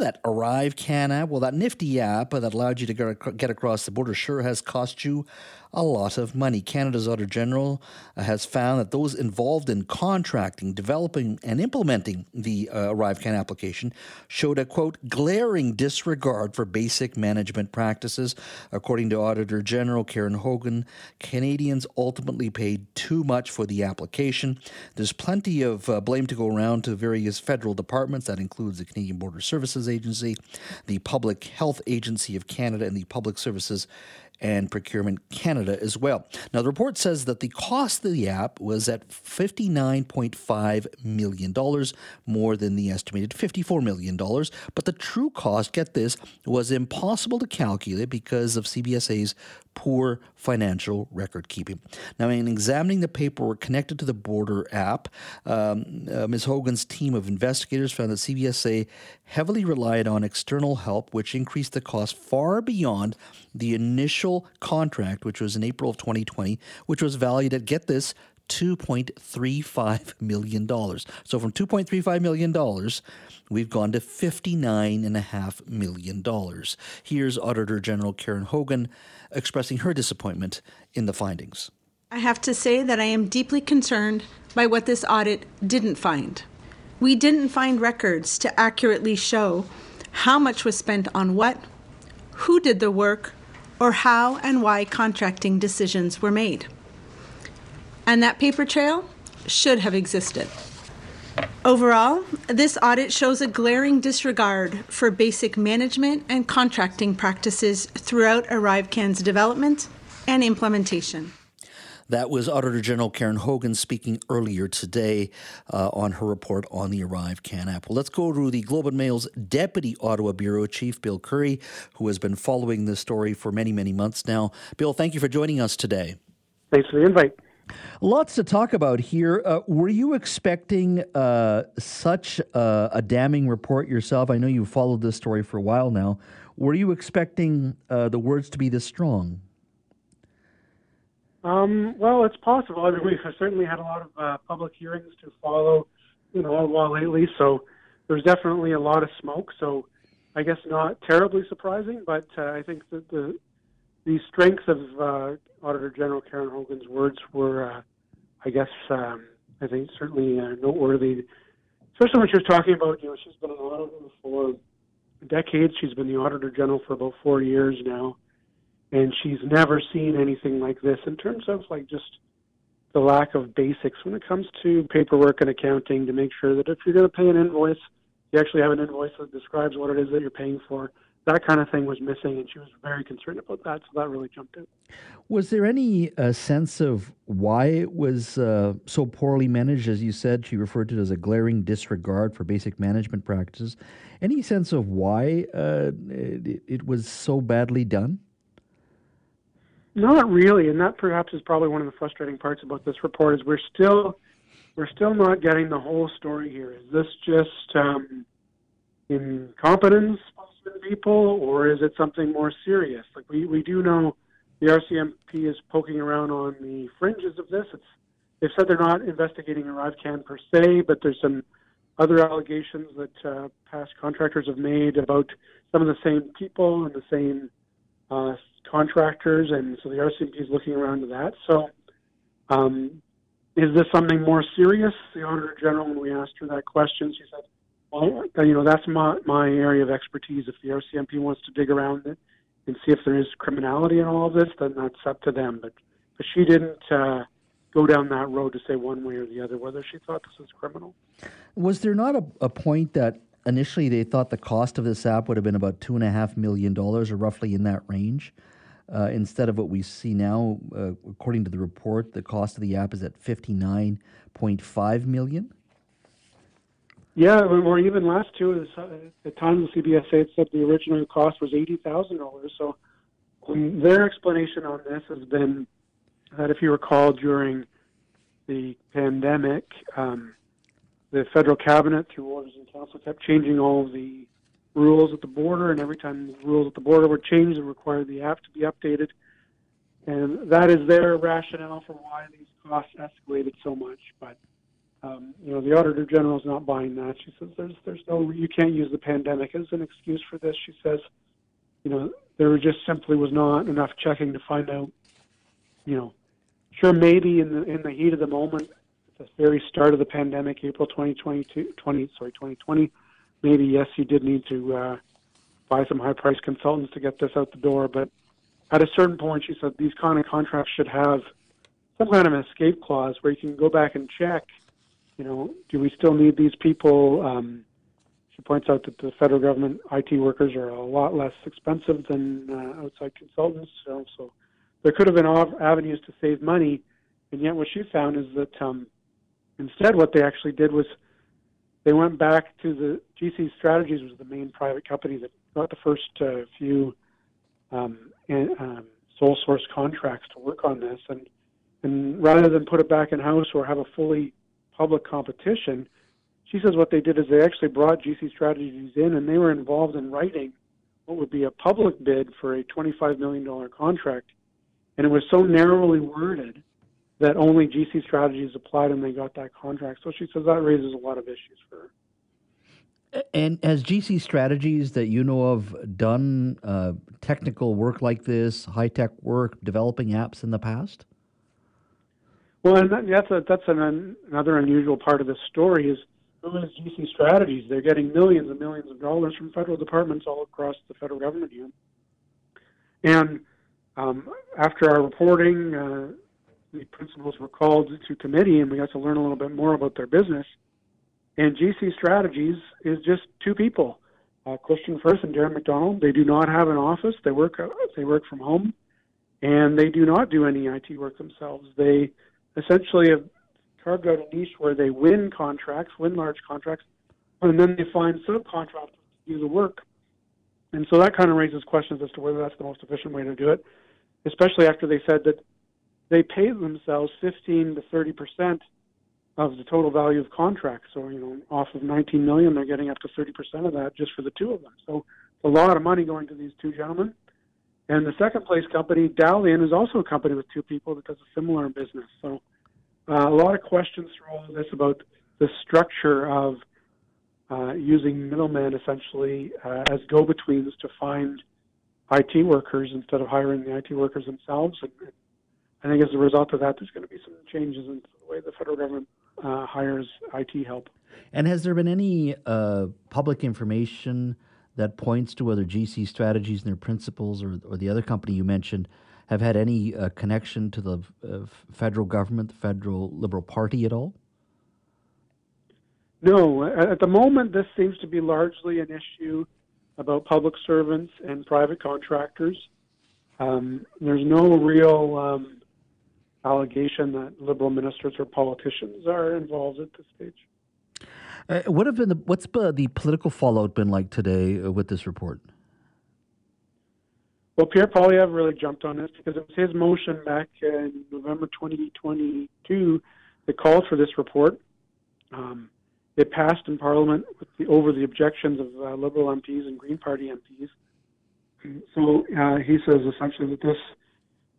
that ArriveCAN app? Well, that nifty app that allowed you to get across the border sure has cost you a lot of money. Canada's Auditor General has found that those involved in contracting, developing, and implementing the uh, ArriveCAN application showed a quote glaring disregard for basic management practices. According to Auditor General Karen Hogan, Canadians ultimately paid too much for the application. There's plenty of uh, blame to go around to various federal departments. That includes the Canadian Border Services Agency, the Public Health Agency of Canada, and the Public Services and Procurement Canada as well. Now, the report says that the cost of the app was at $59.5 million, more than the estimated $54 million. But the true cost, get this, was impossible to calculate because of CBSA's poor financial record keeping. Now, in examining the paperwork connected to the Border app, um, uh, Ms. Hogan's team of investigators found that CBSA heavily relied on external help, which increased the cost far beyond the initial contract, which was in April of 2020, which was valued at, get this, $2.35 million. So from $2.35 million, we've gone to $59.5 million. Here's Auditor General Karen Hogan expressing her disappointment in the findings. I have to say that I am deeply concerned by what this audit didn't find. We didn't find records to accurately show how much was spent on what, who did the work, or how and why contracting decisions were made. And that paper trail should have existed. Overall, this audit shows a glaring disregard for basic management and contracting practices throughout ArriveCAN's development and implementation. That was Auditor General Karen Hogan speaking earlier today uh, on her report on the ArriveCAN app. Well, let's go to the Globe and Mail's Deputy Ottawa Bureau Chief, Bill Curry, who has been following this story for many, many months now. Bill, thank you for joining us today. Thanks for the invite. Lots to talk about here. Uh, were you expecting uh, such uh, a damning report yourself? I know you've followed this story for a while now. Were you expecting uh, the words to be this strong? Um, well, it's possible. I mean, we've certainly had a lot of uh, public hearings to follow, know, while lately. So there's definitely a lot of smoke. So I guess not terribly surprising, but uh, I think that the the strength of uh, Auditor General Karen Hogan's words were, uh, I guess, um, I think certainly uh, noteworthy, especially when she was talking about, you know, she's been an auditor for decades. She's been the Auditor General for about four years now, and she's never seen anything like this in terms of like just the lack of basics when it comes to paperwork and accounting to make sure that if you're going to pay an invoice, you actually have an invoice that describes what it is that you're paying for that kind of thing was missing, and she was very concerned about that. So that really jumped out. Was there any uh, sense of why it was uh, so poorly managed? As you said, she referred to it as a glaring disregard for basic management practices. Any sense of why uh, it, it was so badly done? Not really, and that perhaps is probably one of the frustrating parts about this report. Is we're still we're still not getting the whole story here. Is this just um, incompetence people, or is it something more serious? Like we, we do know the RCMP is poking around on the fringes of this. It's they've said they're not investigating ArriveCAN per se, but there's some other allegations that uh, past contractors have made about some of the same people and the same uh, contractors, and so the RCMP is looking around to that. So, um, is this something more serious? The Auditor General, when we asked her that question, she said well, you know, that's my my area of expertise. If the RCMP wants to dig around it and see if there is criminality in all of this, then that's up to them. But but she didn't uh, go down that road to say one way or the other whether she thought this was criminal. Was there not a, a point that initially they thought the cost of this app would have been about two and a half million dollars, or roughly in that range? Uh, instead of what we see now, uh, according to the report, the cost of the app is at fifty nine point five million. Yeah, or even last two at times the CBSA had said the original cost was eighty thousand dollars. So um, their explanation on this has been that if you recall during the pandemic, um, the federal cabinet through orders and council kept changing all the rules at the border, and every time the rules at the border were changed, it required the app to be updated. And that is their rationale for why these costs escalated so much. But um, you know, the Auditor General is not buying that. She says there's there's no you can't use the pandemic as an excuse for this. She says, you know, there just simply was not enough checking to find out, you know, sure maybe in the in the heat of the moment, at the very start of the pandemic, April 2022, 20 sorry 2020, maybe yes, you did need to uh, buy some high price consultants to get this out the door, but at a certain point, she said these kind of contracts should have some kind of escape clause where you can go back and check you know, do we still need these people? Um, she points out that the federal government IT workers are a lot less expensive than uh, outside consultants. So, so there could have been avenues to save money, and yet what she found is that um, instead what they actually did was they went back to the GC Strategies was the main private company that got the first uh, few um, and, um, sole source contracts to work on this, and and rather than put it back in house or have a fully public competition. She says what they did is they actually brought GC Strategies in and they were involved in writing what would be a public bid for a $25 million contract. And it was so narrowly worded that only GC Strategies applied and they got that contract. So she says that raises a lot of issues for her. And has GC Strategies that you know of done uh, technical work like this, high tech work, developing apps in the past? Well, and that's a, that's an, another unusual part of this story is who is GC Strategies? They're getting millions and millions of dollars from federal departments all across the federal government here. And um, after our reporting, uh, the principals were called to committee, and we got to learn a little bit more about their business. And GC Strategies is just two people, uh, Kristian Firth and Darren McDonald. They do not have an office. They work uh, they work from home, and they do not do any IT work themselves. They essentially have carved out a niche where they win contracts, win large contracts, and then they find subcontractors to do the work. And so that kind of raises questions as to whether that's the most efficient way to do it, especially after they said that they pay themselves 15 to 30 percent of the total value of contracts. So, you know, off of 19 million, they're getting up to 30 percent of that just for the two of them. So, it's a lot of money going to these two gentlemen. And the second place company, Dalian, is also a company with two people that does a similar business. So uh, a lot of questions through all of this about the structure of uh, using middlemen essentially uh, as go-betweens to find IT workers instead of hiring the IT workers themselves. And I think as a result of that, there's going to be some changes in the way the federal government uh, hires IT help. And has there been any uh, public information that points to whether GC Strategies and their principals or, or the other company you mentioned have had any uh, connection to the uh, federal government, the federal Liberal Party at all? No. At the moment, this seems to be largely an issue about public servants and private contractors. Um, there's no real um, allegation that Liberal ministers or politicians are involved at this stage. Uh, what have been the, what's the political fallout been like today uh, with this report? Well, Pierre Poilievre really jumped on this because it was his motion back in November 2022 that called for this report. Um, it passed in Parliament the, over the objections of uh, Liberal MPs and Green Party MPs. So uh, he says essentially that this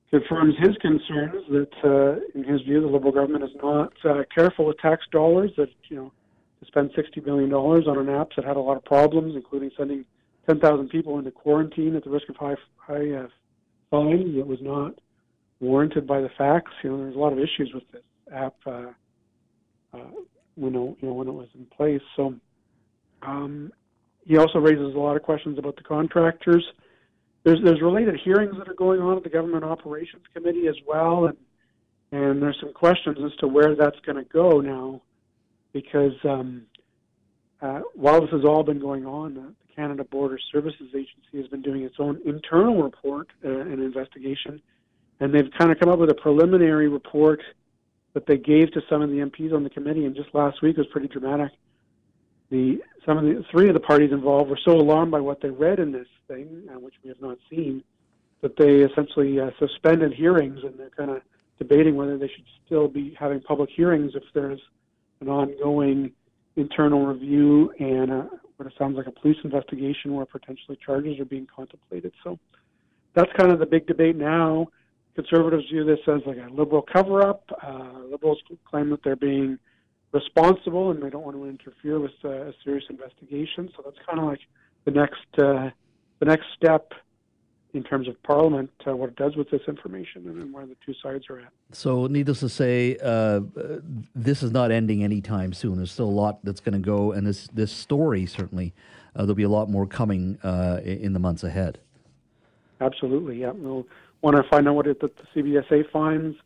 confirms his concerns that, uh, in his view, the Liberal government is not uh, careful with tax dollars. That you know to spend $60 billion on an app that had a lot of problems, including sending 10,000 people into quarantine at the risk of high, high uh, fines that was not warranted by the facts. You know, there's a lot of issues with this app uh, uh, when, it, you know, when it was in place. So um, he also raises a lot of questions about the contractors. There's, there's related hearings that are going on at the Government Operations Committee as well, and and there's some questions as to where that's going to go now because um, uh, while this has all been going on, the Canada Border Services Agency has been doing its own internal report uh, and investigation, and they've kind of come up with a preliminary report that they gave to some of the MPs on the committee. And just last week was pretty dramatic. The some of the three of the parties involved were so alarmed by what they read in this thing, uh, which we have not seen, that they essentially uh, suspended hearings, and they're kind of debating whether they should still be having public hearings if there's an ongoing internal review and a, what it sounds like a police investigation where potentially charges are being contemplated. So that's kind of the big debate now. Conservatives view this as like a liberal cover up. Uh, liberals claim that they're being responsible and they don't want to interfere with uh, a serious investigation. So that's kind of like the next uh, the next step in terms of Parliament, uh, what it does with this information and, where the two sides are at. So, needless to say, uh, this is not ending anytime soon. There's still a lot that's going to go, and this this story certainly uh, there'll be a lot more coming uh, in the months ahead. Absolutely, yeah. We'll want to find out what it, the CBSA finds.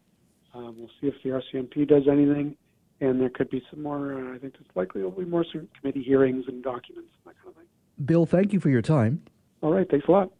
Um, we'll see if the RCMP does anything, and there could be some more. Uh, I think it's likely there'll be more committee hearings and documents and that kind of thing. Bill, thank you for your time. All right, thanks a lot.